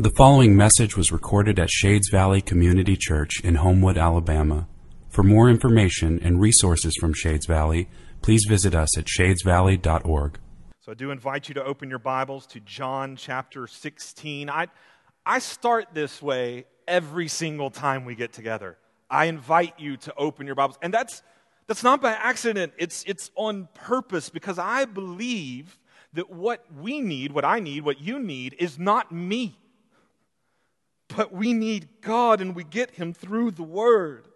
The following message was recorded at Shades Valley Community Church in Homewood, Alabama. For more information and resources from Shades Valley, please visit us at shadesvalley.org. So I do invite you to open your Bibles to John chapter 16. I, I start this way every single time we get together. I invite you to open your Bibles. And that's, that's not by accident, it's, it's on purpose because I believe that what we need, what I need, what you need, is not me. But we need God and we get Him through the Word.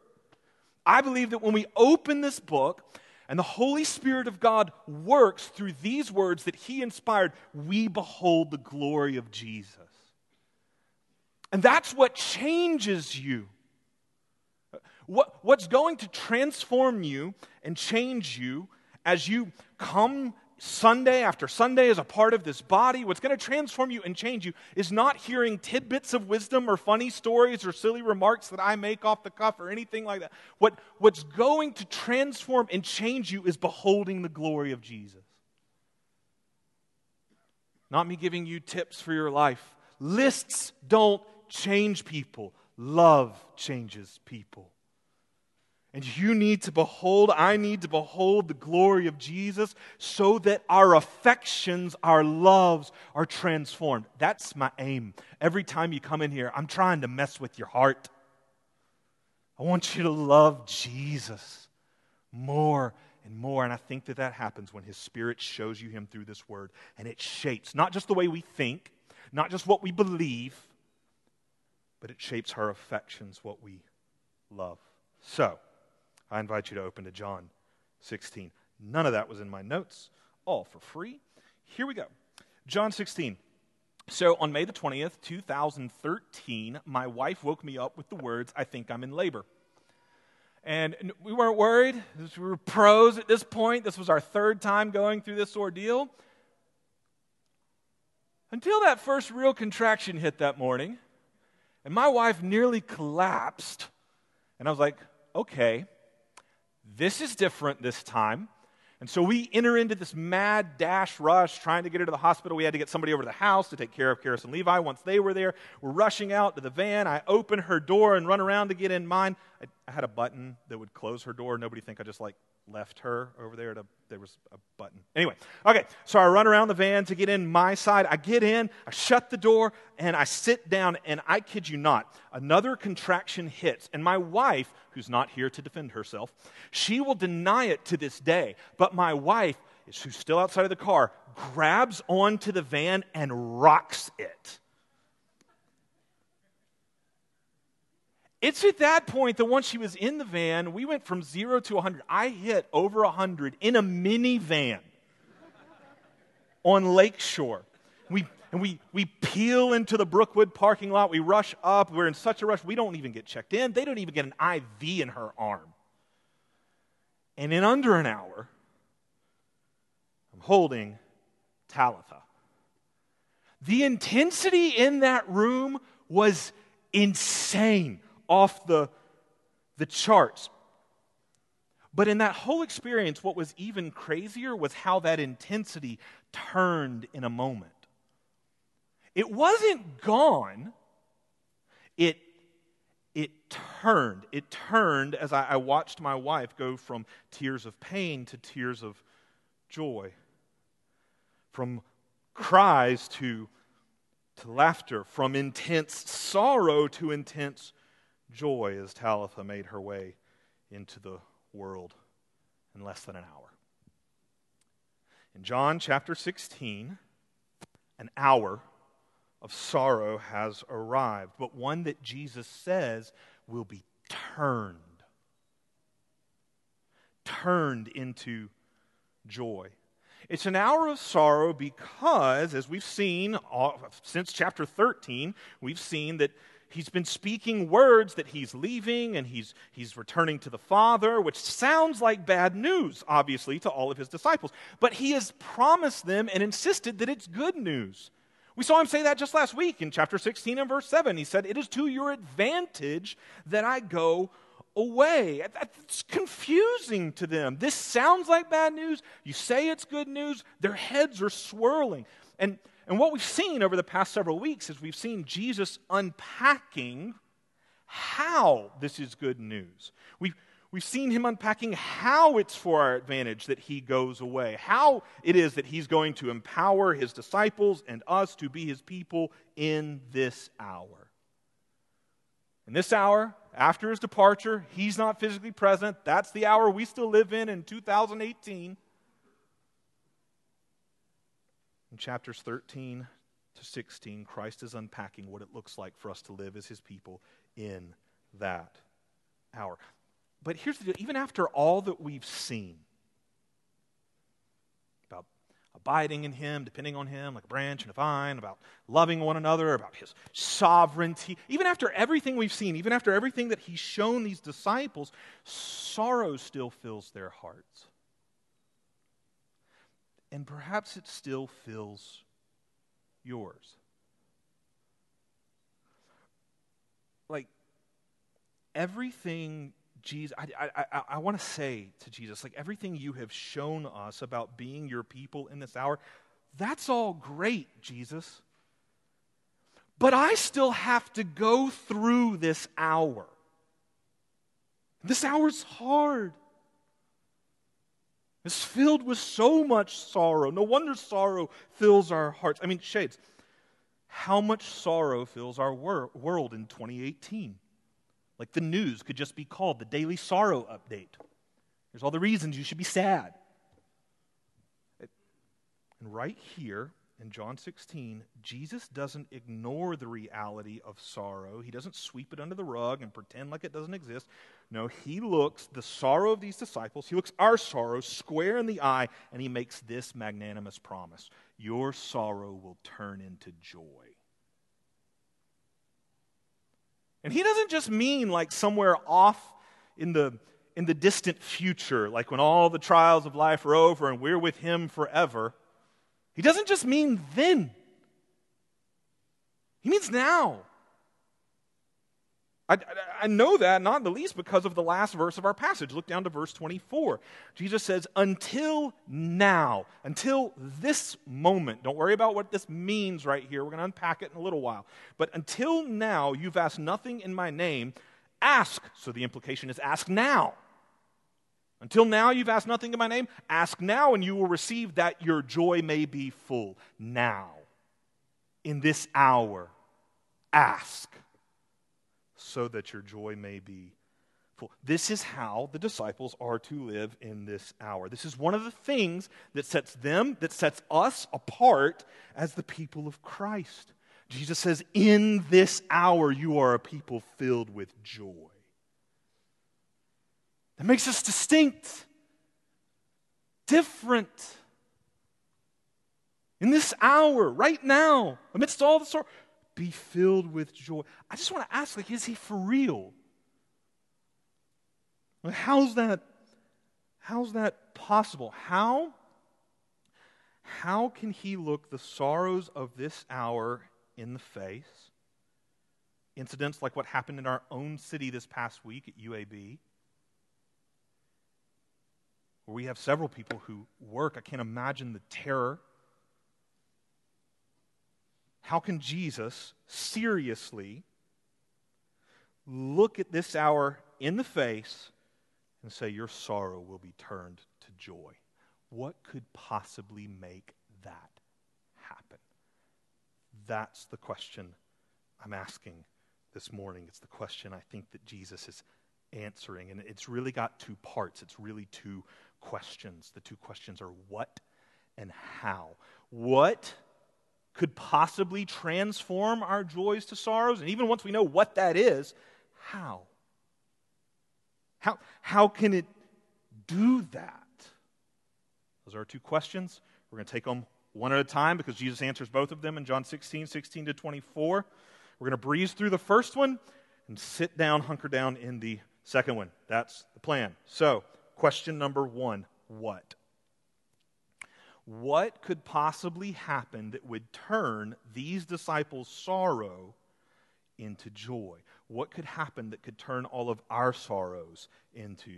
I believe that when we open this book and the Holy Spirit of God works through these words that He inspired, we behold the glory of Jesus. And that's what changes you. What, what's going to transform you and change you as you come Sunday after Sunday as a part of this body, what's going to transform you and change you is not hearing tidbits of wisdom or funny stories or silly remarks that I make off the cuff or anything like that. What, what's going to transform and change you is beholding the glory of Jesus. Not me giving you tips for your life. Lists don't change people, love changes people. And you need to behold, I need to behold the glory of Jesus so that our affections, our loves are transformed. That's my aim. Every time you come in here, I'm trying to mess with your heart. I want you to love Jesus more and more. And I think that that happens when His Spirit shows you Him through this word. And it shapes not just the way we think, not just what we believe, but it shapes our affections, what we love. So, I invite you to open to John 16. None of that was in my notes, all for free. Here we go. John 16. So on May the 20th, 2013, my wife woke me up with the words, I think I'm in labor. And we weren't worried. We were pros at this point. This was our third time going through this ordeal. Until that first real contraction hit that morning, and my wife nearly collapsed. And I was like, okay, this is different this time. And so we enter into this mad dash rush trying to get her to the hospital. We had to get somebody over to the house to take care of Karis and Levi. Once they were there, we're rushing out to the van. I open her door and run around to get in mine. I, I had a button that would close her door. Nobody think I just like left her over there. There was a button. Anyway, okay, so I run around the van to get in my side. I get in, I shut the door, and I sit down, and I kid you not, another contraction hits. And my wife, who's not here to defend herself, she will deny it to this day. But my wife, who's still outside of the car, grabs onto the van and rocks it. It's at that point that once she was in the van, we went from zero to 100. I hit over 100 in a minivan on Lakeshore. We, and we, we peel into the Brookwood parking lot. We rush up. We're in such a rush. We don't even get checked in. They don't even get an IV in her arm. And in under an hour, I'm holding Talitha. The intensity in that room was insane off the, the charts. But in that whole experience, what was even crazier was how that intensity turned in a moment. It wasn't gone, it, it turned. It turned as I, I watched my wife go from tears of pain to tears of joy, from cries to, to laughter, from intense sorrow to intense joy as Talitha made her way into the world in less than an hour. In John chapter 16, an hour of sorrow has arrived, but one that Jesus says will be turned. Turned into joy. It's an hour of sorrow because, as we've seen uh, since chapter 13, we've seen that he's been speaking words that he's leaving and he's, he's returning to the Father, which sounds like bad news, obviously, to all of his disciples. But he has promised them and insisted that it's good news. We saw him say that just last week in chapter 16 and verse 7. He said, It is to your advantage that I go away. That's confusing to them. This sounds like bad news. You say it's good news. Their heads are swirling. And and what we've seen over the past several weeks is we've seen Jesus unpacking how this is good news. We've, we've seen him unpacking how it's for our advantage that he goes away, how it is that he's going to empower his disciples and us to be his people in this hour. In this hour, after his departure, he's not physically present. That's the hour we still live in in 2018. In chapters 13 to 16, Christ is unpacking what it looks like for us to live as his people in that hour. But here's the deal even after all that we've seen, about abiding in Him, depending on Him, like a branch and a vine, about loving one another, about His sovereignty. Even after everything we've seen, even after everything that He's shown these disciples, sorrow still fills their hearts. And perhaps it still fills yours. Like, everything Jesus, I, I, I, I want to say to Jesus, like everything you have shown us about being your people in this hour, that's all great, Jesus. But I still have to go through this hour. This hour's hard. It's filled with so much sorrow. No wonder sorrow fills our hearts. I mean, shades, how much sorrow fills our wor- world in 2018? Like the news could just be called the Daily Sorrow Update. There's all the reasons you should be sad. And right here in John 16, Jesus doesn't ignore the reality of sorrow. He doesn't sweep it under the rug and pretend like it doesn't exist. No, he looks the sorrow of these disciples, he looks our sorrow square in the eye, and he makes this magnanimous promise Your sorrow will turn into joy. And he doesn't just mean like somewhere off in the, in the distant future, like when all the trials of life are over and we're with him forever. He doesn't just mean then, he means now. I, I, know that, not the least because of the last verse of our passage. Look down to verse 24. Jesus says, Until now, until this moment, don't worry about what this means right here. We're going to unpack it in a little while. But until now, you've asked nothing in my name. Ask. So the implication is ask now. Until now, you've asked nothing in my name. Ask now, and you will receive that your joy may be full. Now, in this hour, ask so that your joy may be full. This is how the disciples are to live in this hour. This is one of the things that sets them, that sets us apart as the people of Christ. Jesus says, In this hour, you are a people filled with joy. That makes us distinct, different. In this hour, right now, amidst all the sorrow, be filled with joy. I just want to ask, like, is he for real? How's that? How's that possible? How? How can he look the sorrows of this hour in the face? Incidents like what happened in our own city this past week at UAB, where we have several people who work. I can't imagine the terror how can Jesus seriously look at this hour in the face and say, Your sorrow will be turned to joy? What could possibly make that happen? That's the question I'm asking this morning. It's the question I think that Jesus is answering. And it's really got two parts. It's really two questions. The two questions are what and how. What could possibly transform our joys to sorrows? And even once we know what that is, how? How, how can it do that? Those are our two questions. We're going to take them one at a time because Jesus answers both of them in John 16, 16 to 24. We're going to breeze through the first one and sit down, hunker down in the second one. That's the plan. So, question number one what? What could possibly happen that would turn these disciples' sorrow into joy? What could happen that could turn all of our sorrows into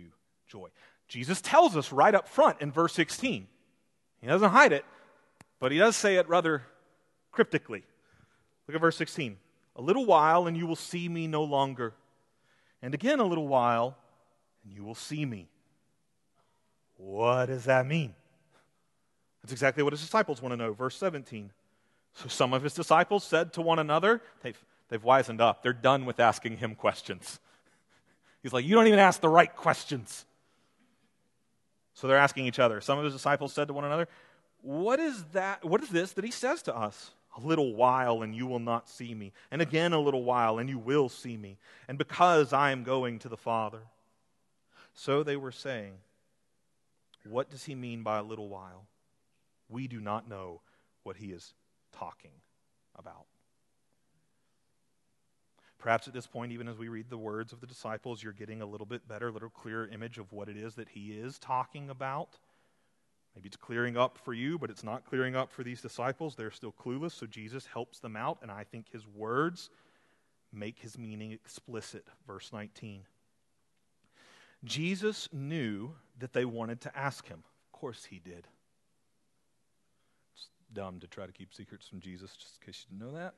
joy? Jesus tells us right up front in verse 16. He doesn't hide it, but he does say it rather cryptically. Look at verse 16. A little while, and you will see me no longer. And again, a little while, and you will see me. What does that mean? That's exactly what his disciples want to know. Verse 17. So some of his disciples said to one another, they've, they've wisened up. They're done with asking him questions. He's like, You don't even ask the right questions. So they're asking each other. Some of his disciples said to one another, What is that? What is this that he says to us? A little while and you will not see me. And again a little while and you will see me. And because I am going to the Father. So they were saying, What does he mean by a little while? We do not know what he is talking about. Perhaps at this point, even as we read the words of the disciples, you're getting a little bit better, a little clearer image of what it is that he is talking about. Maybe it's clearing up for you, but it's not clearing up for these disciples. They're still clueless, so Jesus helps them out, and I think his words make his meaning explicit. Verse 19. Jesus knew that they wanted to ask him. Of course he did dumb to try to keep secrets from Jesus, just in case you didn't know that.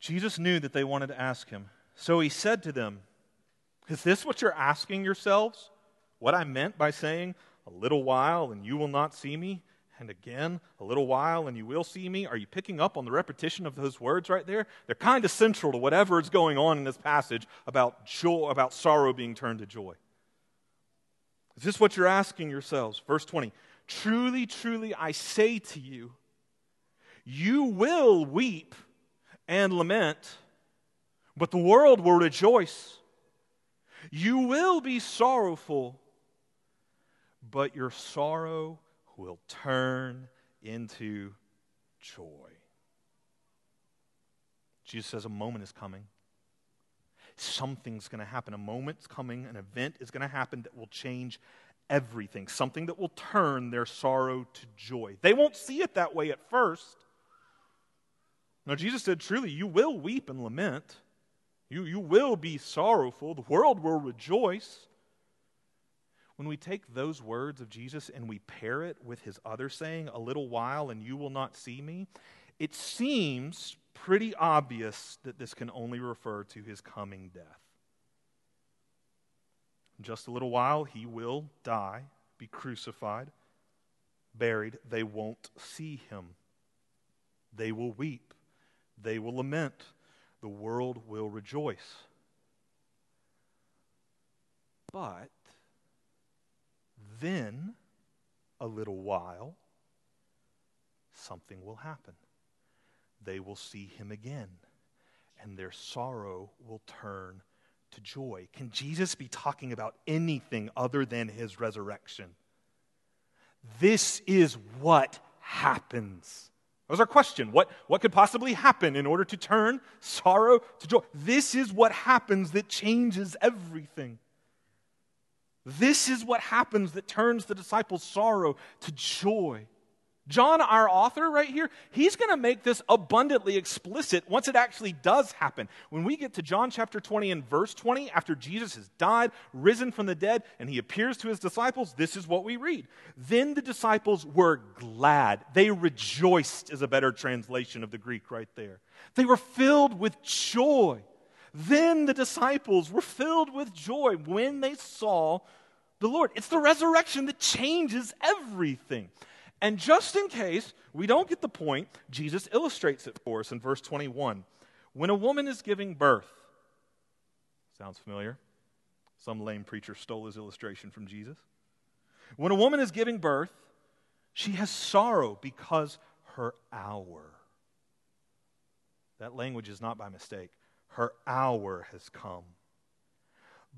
Jesus knew that they wanted to ask him. So he said to them, Is this what you're asking yourselves? What I meant by saying, A little while and you will not see me, and again, a little while and you will see me? Are you picking up on the repetition of those words right there? They're kind of central to whatever is going on in this passage about joy, about sorrow being turned to joy. Is this what you're asking yourselves? Verse 20. Truly, truly, I say to you, you will weep and lament, but the world will rejoice. You will be sorrowful, but your sorrow will turn into joy. Jesus says a moment is coming. Something's going to happen. A moment's coming. An event is going to happen that will change everything, something that will turn their sorrow to joy. They won't see it that way at first. Now, Jesus said, Truly, you will weep and lament. You, you will be sorrowful. The world will rejoice. When we take those words of Jesus and we pair it with his other saying, A little while and you will not see me, it seems pretty obvious that this can only refer to his coming death. In just a little while, he will die, be crucified, buried. They won't see him. They will weep. They will lament. The world will rejoice. But then, a little while, something will happen. They will see him again, and their sorrow will turn to joy. Can Jesus be talking about anything other than his resurrection? This is what happens. That was our question. What, what could possibly happen in order to turn sorrow to joy? This is what happens that changes everything. This is what happens that turns the disciples' sorrow to joy. John, our author right here, he's going to make this abundantly explicit once it actually does happen. When we get to John chapter 20 and verse 20, after Jesus has died, risen from the dead, and he appears to his disciples, this is what we read. Then the disciples were glad. They rejoiced, is a better translation of the Greek right there. They were filled with joy. Then the disciples were filled with joy when they saw the Lord. It's the resurrection that changes everything. And just in case we don't get the point, Jesus illustrates it for us in verse 21. When a woman is giving birth, sounds familiar? Some lame preacher stole his illustration from Jesus. When a woman is giving birth, she has sorrow because her hour. That language is not by mistake. Her hour has come.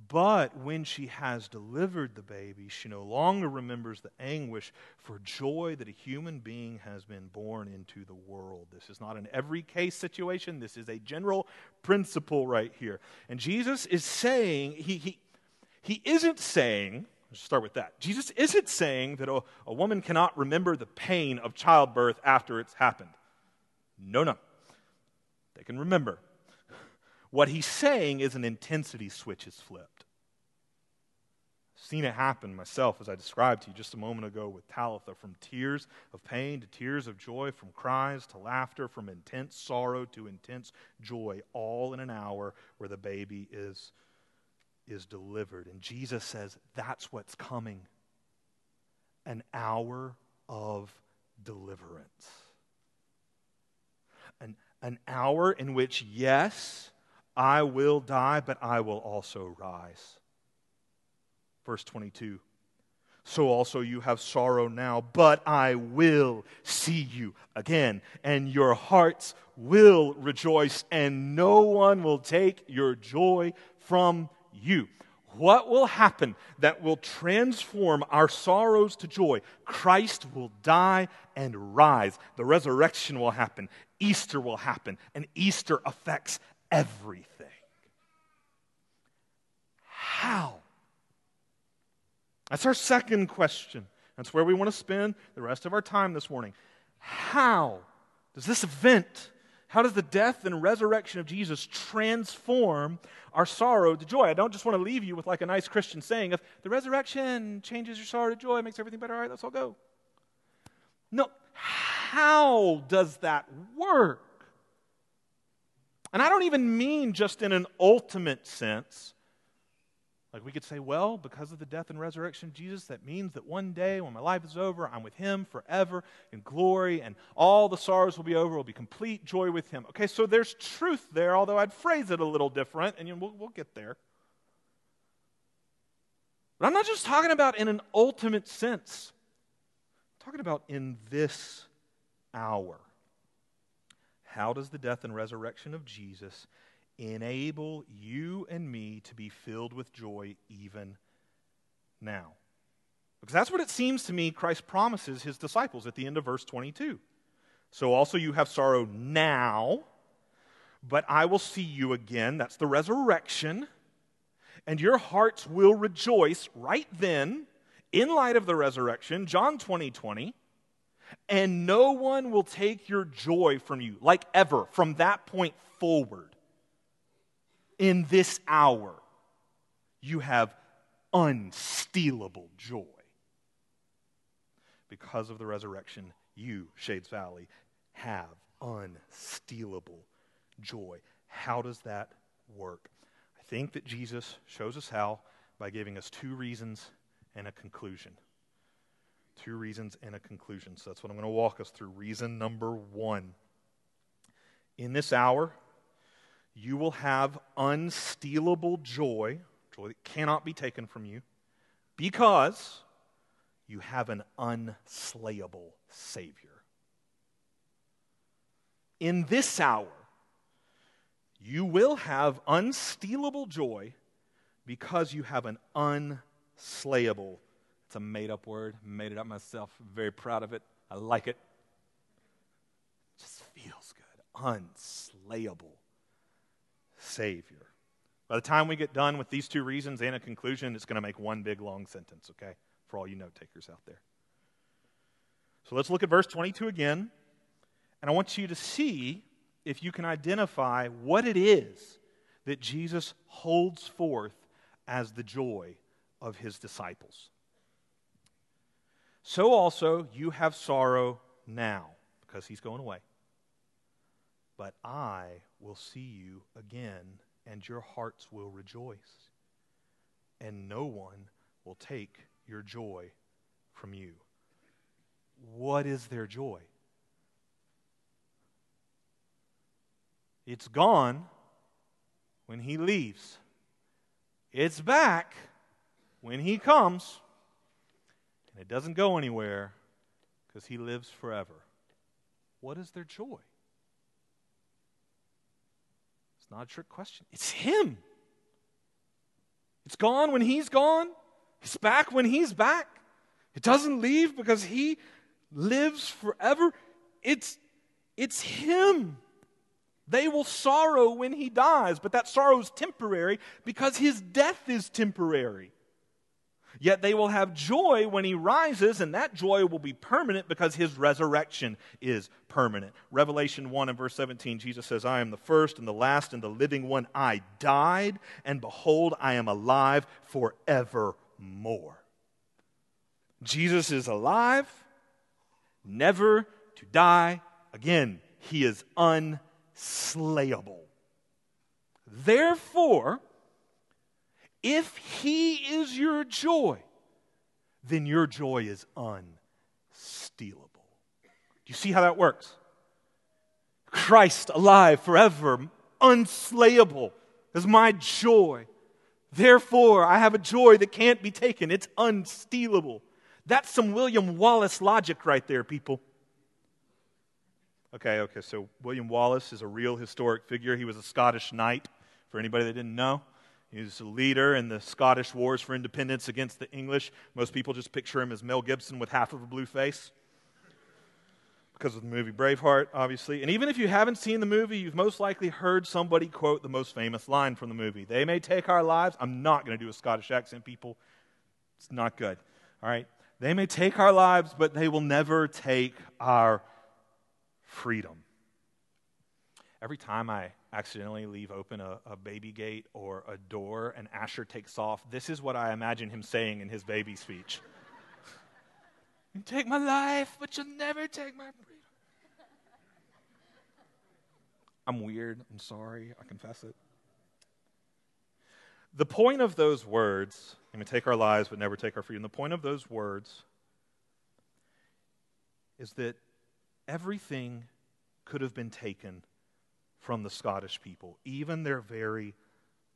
But when she has delivered the baby, she no longer remembers the anguish for joy that a human being has been born into the world. This is not an every case situation. This is a general principle right here. And Jesus is saying, he, he, he isn't saying, let's start with that. Jesus isn't saying that a, a woman cannot remember the pain of childbirth after it's happened. No, no. They can remember. What he's saying is an intensity switch is flipped. I've seen it happen myself, as I described to you just a moment ago with Talitha, from tears of pain to tears of joy, from cries to laughter, from intense sorrow to intense joy, all in an hour where the baby is, is delivered. And Jesus says that's what's coming an hour of deliverance. An, an hour in which, yes, I will die, but I will also rise. Verse 22. So also you have sorrow now, but I will see you again, and your hearts will rejoice, and no one will take your joy from you. What will happen that will transform our sorrows to joy? Christ will die and rise. The resurrection will happen. Easter will happen. And Easter affects everything. How? That's our second question. That's where we want to spend the rest of our time this morning. How does this event, how does the death and resurrection of Jesus transform our sorrow to joy? I don't just want to leave you with like a nice Christian saying of the resurrection changes your sorrow to joy, makes everything better. All right, let's all go. No, how does that work? And I don't even mean just in an ultimate sense like we could say, well, because of the death and resurrection of Jesus, that means that one day when my life is over, I'm with Him forever in glory, and all the sorrows will be over. Will be complete joy with Him. Okay, so there's truth there, although I'd phrase it a little different, and we'll, we'll get there. But I'm not just talking about in an ultimate sense. I'm talking about in this hour. How does the death and resurrection of Jesus enable you and me to be filled with joy even now. Because that's what it seems to me Christ promises his disciples at the end of verse 22. So also you have sorrow now, but I will see you again. That's the resurrection. And your hearts will rejoice right then in light of the resurrection. John 20 20. And no one will take your joy from you, like ever, from that point forward in this hour, you have unstealable joy. Because of the resurrection, you, Shades Valley, have unstealable joy. How does that work? I think that Jesus shows us how by giving us two reasons and a conclusion. Two reasons and a conclusion. So that's what I'm going to walk us through. Reason number one. In this hour, you will have unstealable joy, joy that cannot be taken from you, because you have an unslayable Savior. In this hour, you will have unstealable joy because you have an unslayable. It's a made up word, made it up myself. very proud of it. I like it. just feels good. Unslayable Savior. By the time we get done with these two reasons and a conclusion, it's going to make one big long sentence, okay? For all you note takers out there. So let's look at verse 22 again. And I want you to see if you can identify what it is that Jesus holds forth as the joy of his disciples. So also you have sorrow now, because he's going away. But I will see you again, and your hearts will rejoice, and no one will take your joy from you. What is their joy? It's gone when he leaves. It's back when he comes. It doesn't go anywhere because he lives forever. What is their joy? It's not a trick question. It's Him. It's gone when He's gone, it's back when He's back. It doesn't leave because He lives forever. It's, it's Him. They will sorrow when He dies, but that sorrow is temporary because His death is temporary. Yet they will have joy when he rises, and that joy will be permanent because his resurrection is permanent. Revelation 1 and verse 17, Jesus says, I am the first and the last and the living one. I died, and behold, I am alive forevermore. Jesus is alive, never to die again. He is unslayable. Therefore, if he is your joy, then your joy is unstealable. Do you see how that works? Christ alive forever, unslayable, is my joy. Therefore, I have a joy that can't be taken. It's unstealable. That's some William Wallace logic right there, people. Okay, okay, so William Wallace is a real historic figure. He was a Scottish knight, for anybody that didn't know. He was a leader in the Scottish Wars for Independence against the English. Most people just picture him as Mel Gibson with half of a blue face because of the movie Braveheart, obviously. And even if you haven't seen the movie, you've most likely heard somebody quote the most famous line from the movie They may take our lives. I'm not going to do a Scottish accent, people. It's not good. All right? They may take our lives, but they will never take our freedom. Every time I accidentally leave open a, a, baby gate or a door and Asher takes off, this is what I imagine him saying in his baby speech. you take my life, but you'll never take my freedom. I'm weird. I'm sorry. I confess it. The point of those words, you may take our lives but never take our freedom. The point of those words is that everything could have been taken from the Scottish people, even their very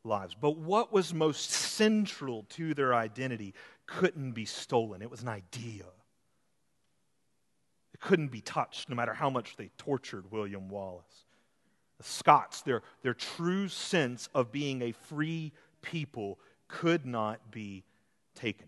lives. But what was most central to their identity couldn't be stolen. It was an idea. It couldn't be touched, no matter how much they tortured William Wallace. The Scots, their, their true sense of being a free people, could not be taken.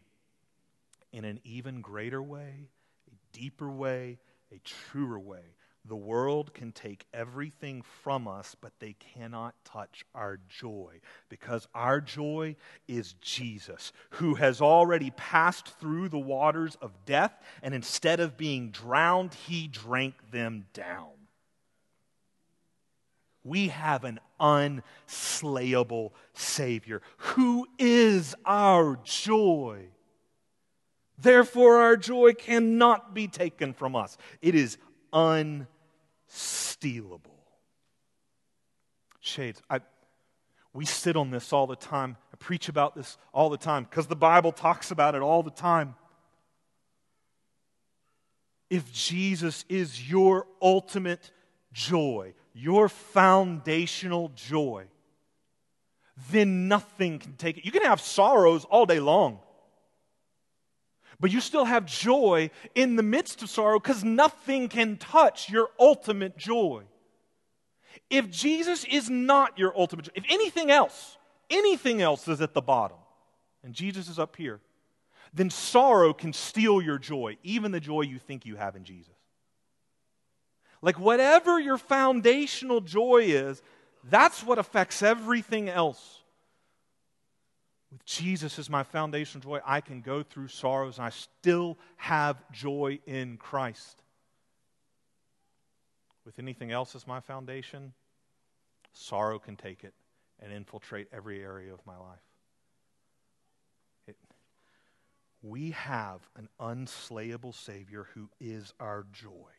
In an even greater way, a deeper way, a truer way, the world can take everything from us, but they cannot touch our joy because our joy is Jesus, who has already passed through the waters of death, and instead of being drowned, he drank them down. We have an unslayable Savior who is our joy. Therefore, our joy cannot be taken from us. It is unslayable stealable. Shades, I, we sit on this all the time. I preach about this all the time because the Bible talks about it all the time. If Jesus is your ultimate joy, your foundational joy, then nothing can take it. You can have sorrows all day long. But you still have joy in the midst of sorrow because nothing can touch your ultimate joy. If Jesus is not your ultimate joy, if anything else, anything else is at the bottom, and Jesus is up here, then sorrow can steal your joy, even the joy you think you have in Jesus. Like whatever your foundational joy is, that's what affects everything else. With Jesus as my foundational joy, I can go through sorrows and I still have joy in Christ. With anything else as my foundation, sorrow can take it and infiltrate every area of my life. It, we have an unslayable Savior who is our joy.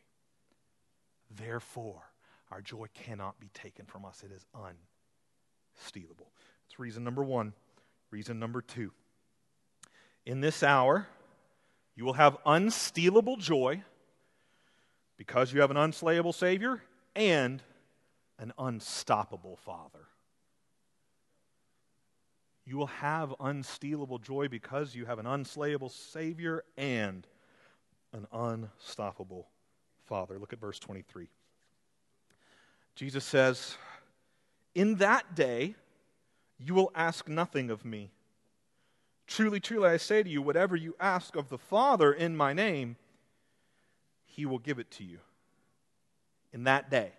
Therefore, our joy cannot be taken from us, it is unstealable. That's reason number one. Reason number two in this hour, you will have unstealable joy because you have an unslayable Savior and an unstoppable Father. You will have unstealable joy because you have an unslayable Savior and an unstoppable Father. Look at verse 23. Jesus says, In that day, you will ask nothing of me. Truly, truly, I say to you, whatever you ask of the Father in my name, he will give it to you in that day.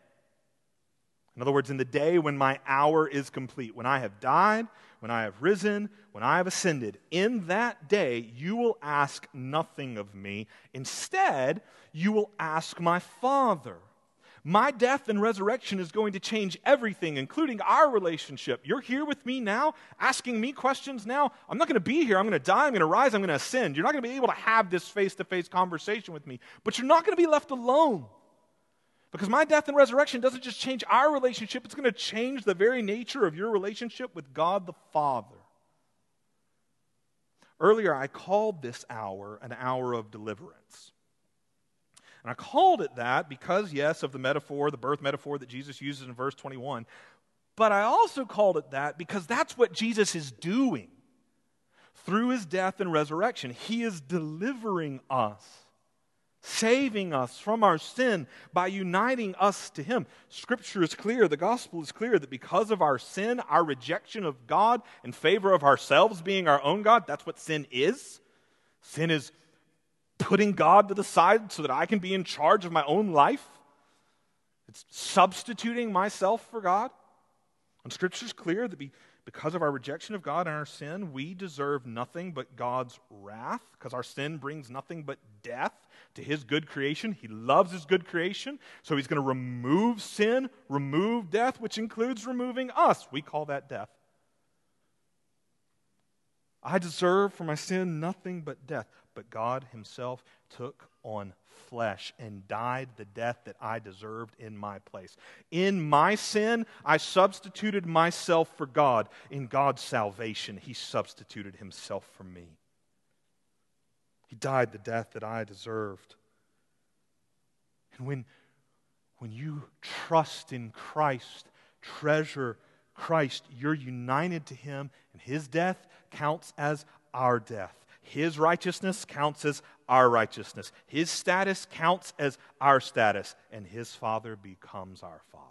In other words, in the day when my hour is complete, when I have died, when I have risen, when I have ascended, in that day you will ask nothing of me. Instead, you will ask my Father. My death and resurrection is going to change everything, including our relationship. You're here with me now, asking me questions now. I'm not going to be here. I'm going to die. I'm going to rise. I'm going to ascend. You're not going to be able to have this face to face conversation with me, but you're not going to be left alone. Because my death and resurrection doesn't just change our relationship, it's going to change the very nature of your relationship with God the Father. Earlier, I called this hour an hour of deliverance. And I called it that because, yes, of the metaphor, the birth metaphor that Jesus uses in verse 21. But I also called it that because that's what Jesus is doing through his death and resurrection. He is delivering us, saving us from our sin by uniting us to him. Scripture is clear, the gospel is clear that because of our sin, our rejection of God in favor of ourselves being our own God, that's what sin is. Sin is putting God to the side so that I can be in charge of my own life. It's substituting myself for God. And Scripture is clear that because of our rejection of God and our sin, we deserve nothing but God's wrath, because our sin brings nothing but death to His good creation. He loves His good creation, so He's going to remove sin, remove death, which includes removing us. We call that death. I deserve for my sin nothing but death. But God Himself took on flesh and died the death that I deserved in my place. In my sin, I substituted myself for God. In God's salvation, He substituted Himself for me. He died the death that I deserved. And when, when you trust in Christ, treasure Christ, you're united to Him, and His death counts as our death. His righteousness counts as our righteousness. His status counts as our status. And his Father becomes our Father.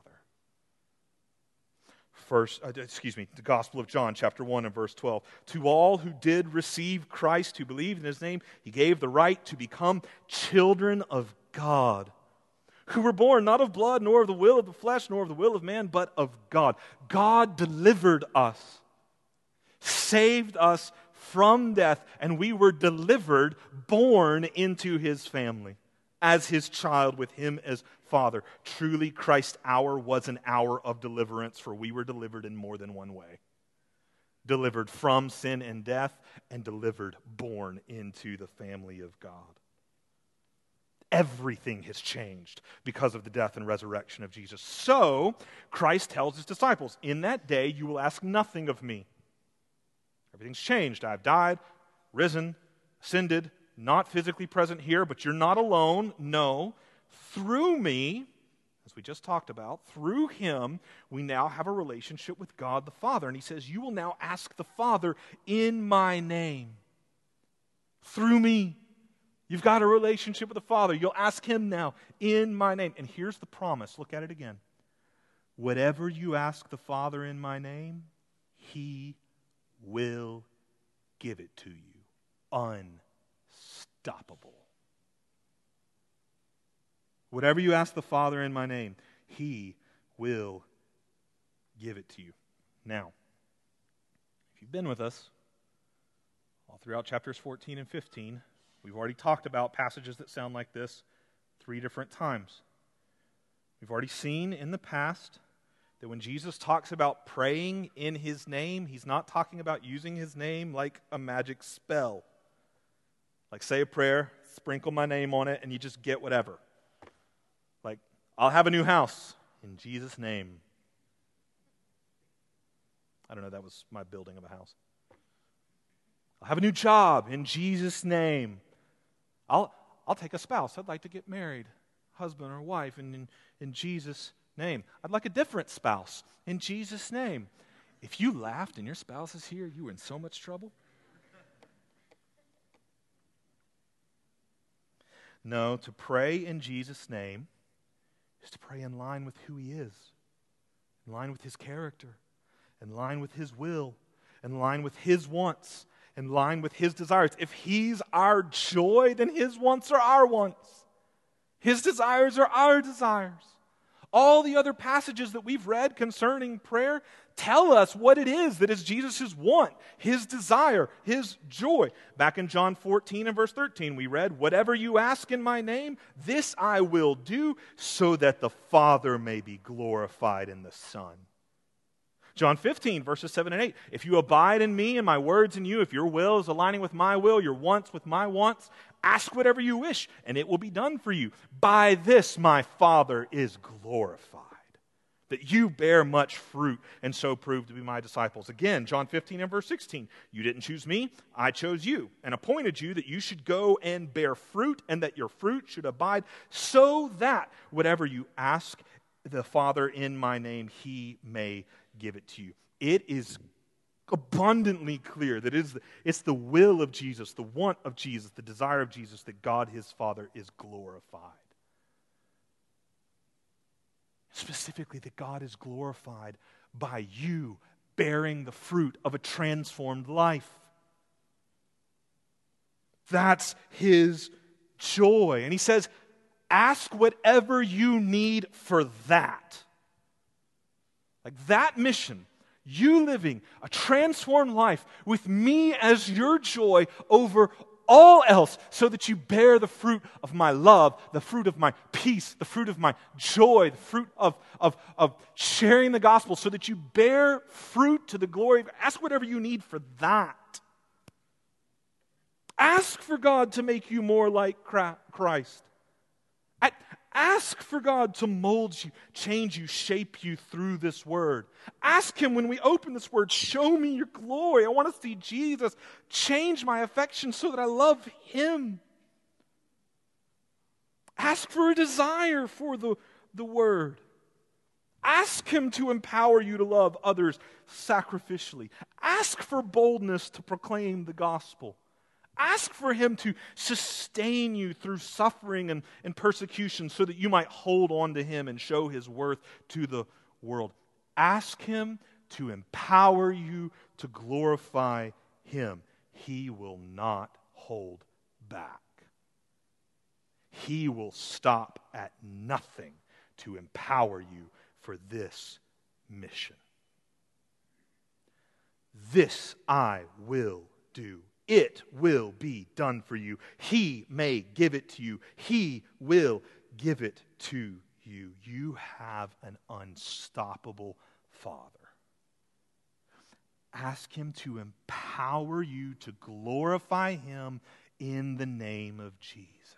First, uh, excuse me, the Gospel of John, chapter 1 and verse 12. To all who did receive Christ, who believed in his name, he gave the right to become children of God who were born not of blood, nor of the will of the flesh, nor of the will of man, but of God. God delivered us, saved us from death, and we were delivered, born into his family as his child with him as father. Truly, Christ's hour was an hour of deliverance, for we were delivered in more than one way delivered from sin and death, and delivered, born into the family of God. Everything has changed because of the death and resurrection of Jesus. So, Christ tells his disciples, In that day you will ask nothing of me. Everything's changed. I've died, risen, ascended, not physically present here, but you're not alone. No. Through me, as we just talked about, through him, we now have a relationship with God the Father. And he says, You will now ask the Father in my name. Through me. You've got a relationship with the Father. You'll ask him now in my name. And here's the promise look at it again. Whatever you ask the Father in my name, he will give it to you. Unstoppable. Whatever you ask the Father in my name, He will give it to you. Now, if you've been with us all throughout chapters 14 and 15, we've already talked about passages that sound like this three different times. We've already seen in the past that when Jesus talks about praying in his name, he's not talking about using his name like a magic spell. Like, say a prayer, sprinkle my name on it, and you just get whatever. Like, I'll have a new house in Jesus' name. I don't know, that was my building of a house. I'll have a new job in Jesus' name. I'll, I'll take a spouse. I'd like to get married, husband or wife, and in, in Jesus' name. I'd like a different spouse in Jesus' name. If you laughed and your spouse is here, you were in so much trouble. No, to pray in Jesus' name is to pray in line with who He is, in line with His character, in line with His will, in line with His wants, in line with His desires. If He's our joy, then His wants are our wants, His desires are our desires. All the other passages that we've read concerning prayer tell us what it is that is Jesus' want, his desire, his joy. Back in John 14 and verse 13, we read, Whatever you ask in my name, this I will do, so that the Father may be glorified in the Son. John 15, verses 7 and 8. If you abide in me and my words in you, if your will is aligning with my will, your wants with my wants, ask whatever you wish, and it will be done for you. By this my Father is glorified, that you bear much fruit and so prove to be my disciples. Again, John 15 and verse 16. You didn't choose me, I chose you, and appointed you that you should go and bear fruit, and that your fruit should abide, so that whatever you ask the Father in my name, he may give it to you. It is abundantly clear that it is, it's the will of Jesus, the want of Jesus, the desire of Jesus that God his Father is glorified. Specifically, that God is glorified by you bearing the fruit of a transformed life. That's his joy. And he says, Ask whatever you need for that. Like that mission, you living a transformed life with me as your joy over all else, so that you bear the fruit of my love, the fruit of my peace, the fruit of my joy, the fruit of, of, of sharing the gospel, so that you bear fruit to the glory of. Ask whatever you need for that. Ask for God to make you more like Christ. Ask for God to mold you, change you, shape you through this word. Ask Him when we open this word, show me your glory. I want to see Jesus. Change my affection so that I love Him. Ask for a desire for the, the word. Ask Him to empower you to love others sacrificially. Ask for boldness to proclaim the gospel. Ask for him to sustain you through suffering and, and persecution so that you might hold on to him and show his worth to the world. Ask him to empower you to glorify him. He will not hold back. He will stop at nothing to empower you for this mission. This I will do it will be done for you. He may give it to you. He will give it to you. You have an unstoppable Father. Ask Him to empower you to glorify Him in the name of Jesus.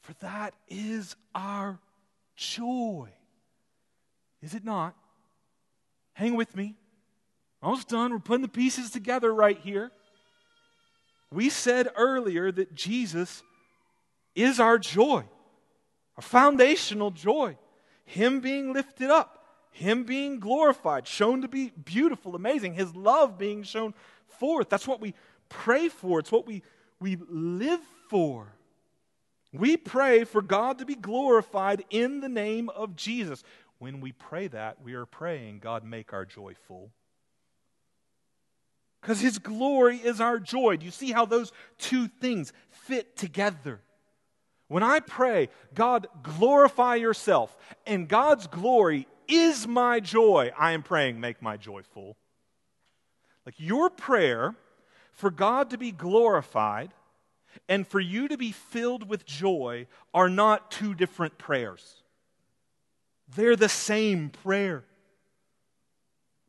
For that is our joy. Is it not? Hang with me. Almost done. We're putting the pieces together right here. We said earlier that Jesus is our joy, our foundational joy. Him being lifted up, Him being glorified, shown to be beautiful, amazing, His love being shown forth. That's what we pray for, it's what we, we live for. We pray for God to be glorified in the name of Jesus. When we pray that, we are praying, God, make our joy full because His glory is our joy. Do you see how those two things fit together? When I pray, God, glorify yourself, and God's glory is my joy, I am praying, make my joy full. Like your prayer for God to be glorified and for you to be filled with joy are not two different prayers. They're the same prayer.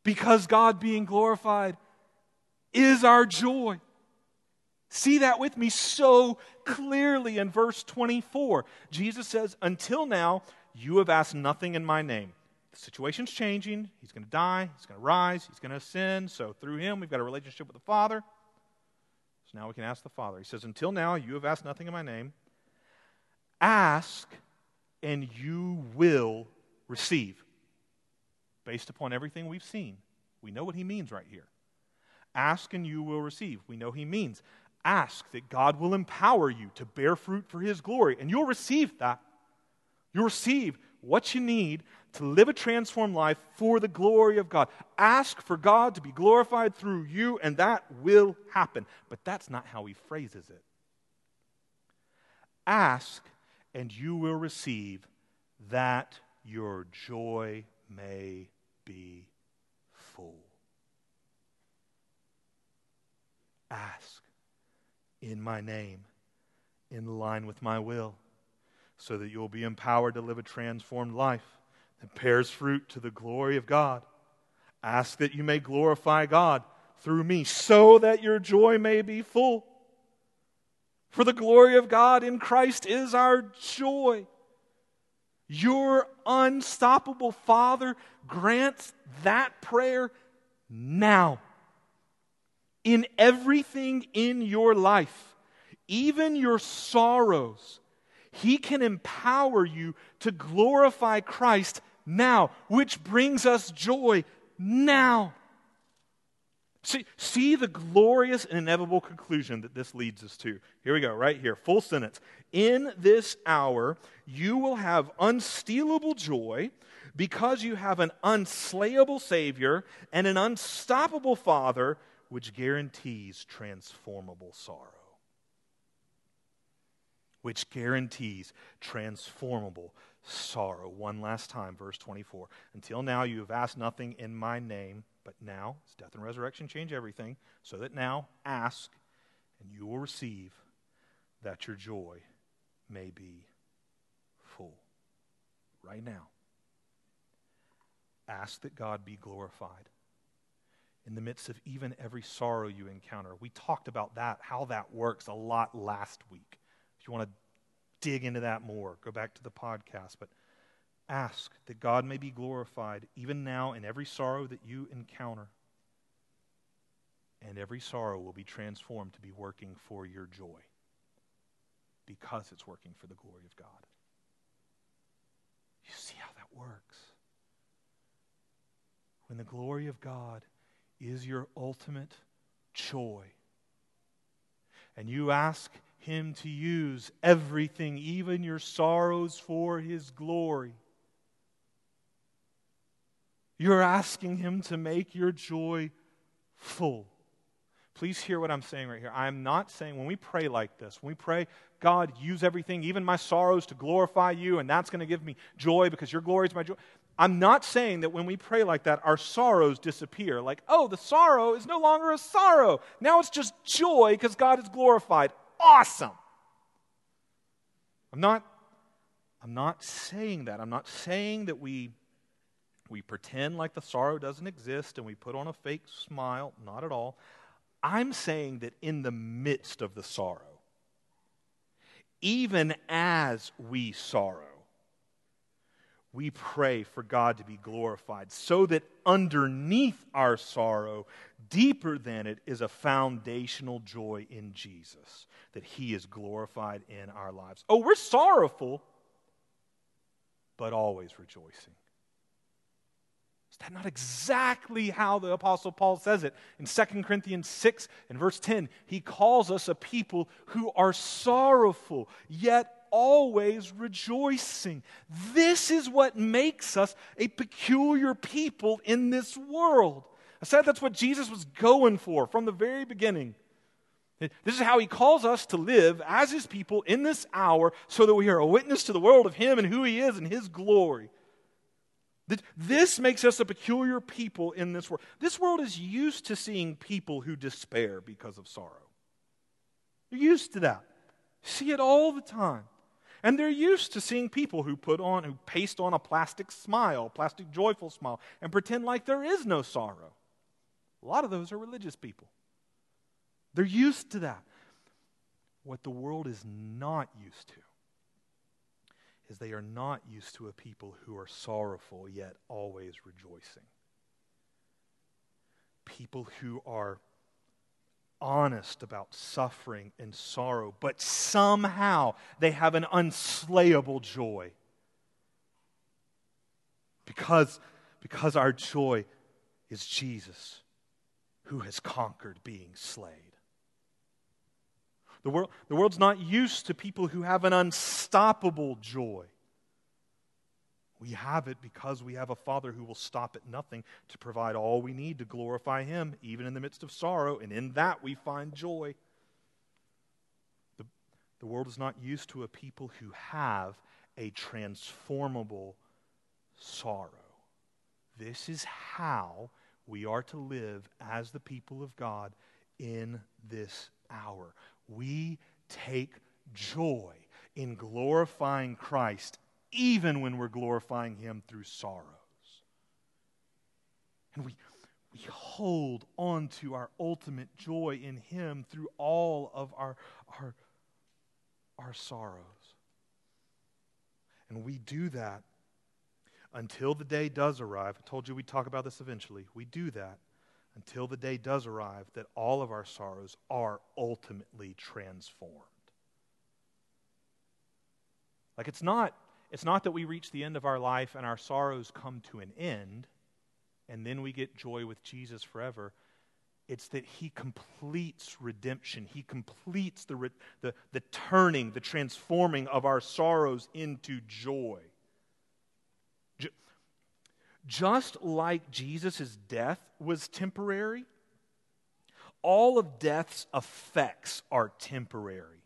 Because God being glorified is our joy. See that with me so clearly in verse 24. Jesus says, Until now, you have asked nothing in my name. The situation's changing. He's going to die. He's going to rise. He's going to ascend. So through him, we've got a relationship with the Father. So now we can ask the Father. He says, Until now, you have asked nothing in my name. Ask, and you will receive. Based upon everything we've seen, we know what he means right here. Ask and you will receive. We know he means ask that God will empower you to bear fruit for his glory, and you'll receive that. You'll receive what you need to live a transformed life for the glory of God. Ask for God to be glorified through you, and that will happen. But that's not how he phrases it. Ask, and you will receive that your joy may be full. Ask in my name, in line with my will, so that you'll be empowered to live a transformed life that bears fruit to the glory of God. Ask that you may glorify God through me, so that your joy may be full. For the glory of God in Christ is our joy. Your unstoppable Father grants that prayer now. In everything in your life, even your sorrows, He can empower you to glorify Christ now, which brings us joy now. See, see the glorious and inevitable conclusion that this leads us to. Here we go, right here, full sentence. In this hour, you will have unstealable joy because you have an unslayable Savior and an unstoppable Father, which guarantees transformable sorrow. Which guarantees transformable sorrow. One last time, verse 24. Until now, you have asked nothing in my name. But now, as death and resurrection change everything, so that now ask and you will receive that your joy may be full. Right now. Ask that God be glorified in the midst of even every sorrow you encounter. We talked about that, how that works a lot last week. If you want to dig into that more, go back to the podcast. But Ask that God may be glorified even now in every sorrow that you encounter. And every sorrow will be transformed to be working for your joy because it's working for the glory of God. You see how that works. When the glory of God is your ultimate joy, and you ask Him to use everything, even your sorrows, for His glory you're asking Him to make your joy full. Please hear what I'm saying right here. I'm not saying when we pray like this, when we pray, God, use everything, even my sorrows, to glorify you, and that's going to give me joy because your glory is my joy. I'm not saying that when we pray like that, our sorrows disappear. Like, oh, the sorrow is no longer a sorrow. Now it's just joy because God is glorified. Awesome. I'm not, I'm not saying that. I'm not saying that we we pretend like the sorrow doesn't exist and we put on a fake smile. Not at all. I'm saying that in the midst of the sorrow, even as we sorrow, we pray for God to be glorified so that underneath our sorrow, deeper than it, is a foundational joy in Jesus, that He is glorified in our lives. Oh, we're sorrowful, but always rejoicing. Is that not exactly how the Apostle Paul says it? In 2 Corinthians 6 and verse 10, he calls us a people who are sorrowful, yet always rejoicing. This is what makes us a peculiar people in this world. I said that's what Jesus was going for from the very beginning. This is how he calls us to live as his people in this hour so that we are a witness to the world of him and who he is and his glory. This makes us a peculiar people in this world. This world is used to seeing people who despair because of sorrow. They're used to that. See it all the time. And they're used to seeing people who put on, who paste on a plastic smile, plastic joyful smile, and pretend like there is no sorrow. A lot of those are religious people. They're used to that. What the world is not used to is they are not used to a people who are sorrowful yet always rejoicing. People who are honest about suffering and sorrow, but somehow they have an unslayable joy. Because, because our joy is Jesus who has conquered being slayed. The, world, the world's not used to people who have an unstoppable joy. We have it because we have a Father who will stop at nothing to provide all we need to glorify Him, even in the midst of sorrow, and in that we find joy. The, The world is not used to a people who have a transformable sorrow. This is how we are to live as the people of God in this hour. We take joy in glorifying Christ, even when we're glorifying Him through sorrows. And we, we hold on to our ultimate joy in Him through all of our, our, our sorrows. And we do that until the day does arrive. I told you we'd talk about this eventually. We do that until the day does arrive that all of our sorrows are ultimately transformed. Like it's not it's not that we reach the end of our life and our sorrows come to an end and then we get joy with Jesus forever. It's that he completes redemption. He completes the, the, the turning, the transforming of our sorrows into joy. Just like Jesus' death was temporary, all of death's effects are temporary.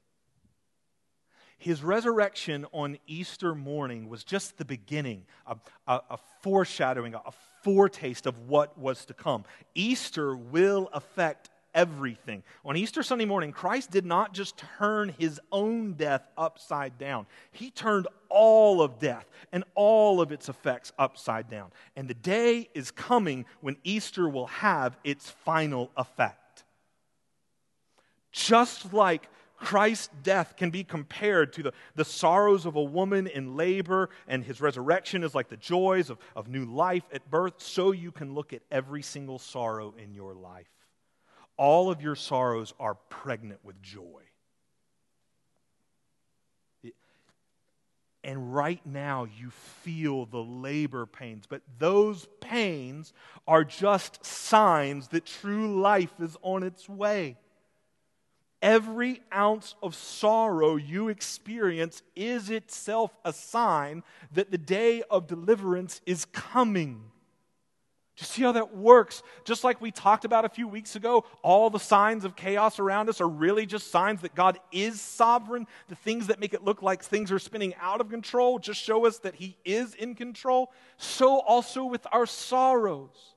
His resurrection on Easter morning was just the beginning, a, a, a foreshadowing, a, a foretaste of what was to come. Easter will affect everything. On Easter Sunday morning, Christ did not just turn his own death upside down, he turned all of death and all of its effects upside down. And the day is coming when Easter will have its final effect. Just like Christ's death can be compared to the, the sorrows of a woman in labor, and his resurrection is like the joys of, of new life at birth, so you can look at every single sorrow in your life all of your sorrows are pregnant with joy. And right now, you feel the labor pains, but those pains are just signs that true life is on its way. Every ounce of sorrow you experience is itself a sign that the day of deliverance is coming. Do you see how that works? Just like we talked about a few weeks ago, all the signs of chaos around us are really just signs that God is sovereign. The things that make it look like things are spinning out of control just show us that He is in control. So also with our sorrows.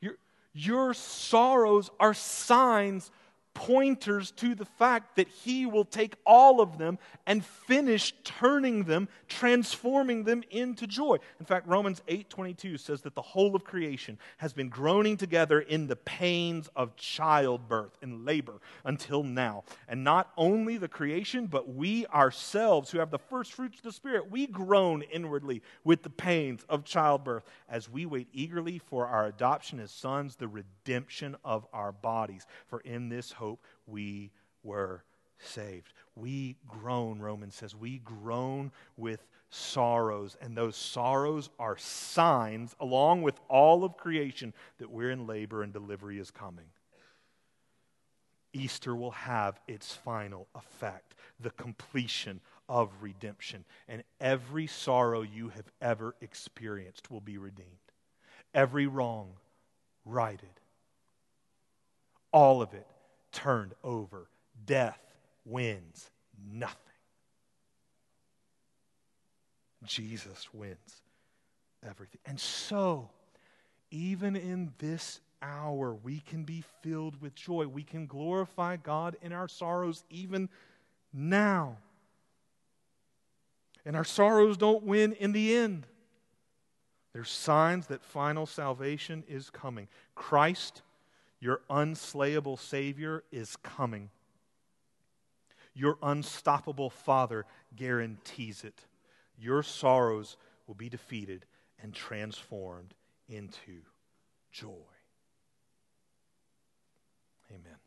Your, your sorrows are signs pointers to the fact that he will take all of them and finish turning them transforming them into joy. In fact romans 8.22 says that the whole of creation has been groaning together in the pains of childbirth and labor until now. And not only the creation but we ourselves who have the first fruits of the spirit we groan inwardly with the pains of childbirth as we wait eagerly for our adoption as sons the redemption of our bodies. For in this hope hope we were saved. We groan, Romans says, we groan with sorrows, and those sorrows are signs, along with all of creation, that we're in labor and delivery is coming. Easter will have its final effect, the completion of redemption. And every sorrow you have ever experienced will be redeemed. Every wrong, righted. All of it turned over. Death wins nothing. Jesus wins everything. And so, even in this hour, we can be filled with joy. We can glorify God in our sorrows even now. And our sorrows don't win in the end. There's signs that final salvation is coming. Christ your unslayable Savior is coming. Your unstoppable Father guarantees it. Your sorrows will be defeated and transformed into joy. Amen.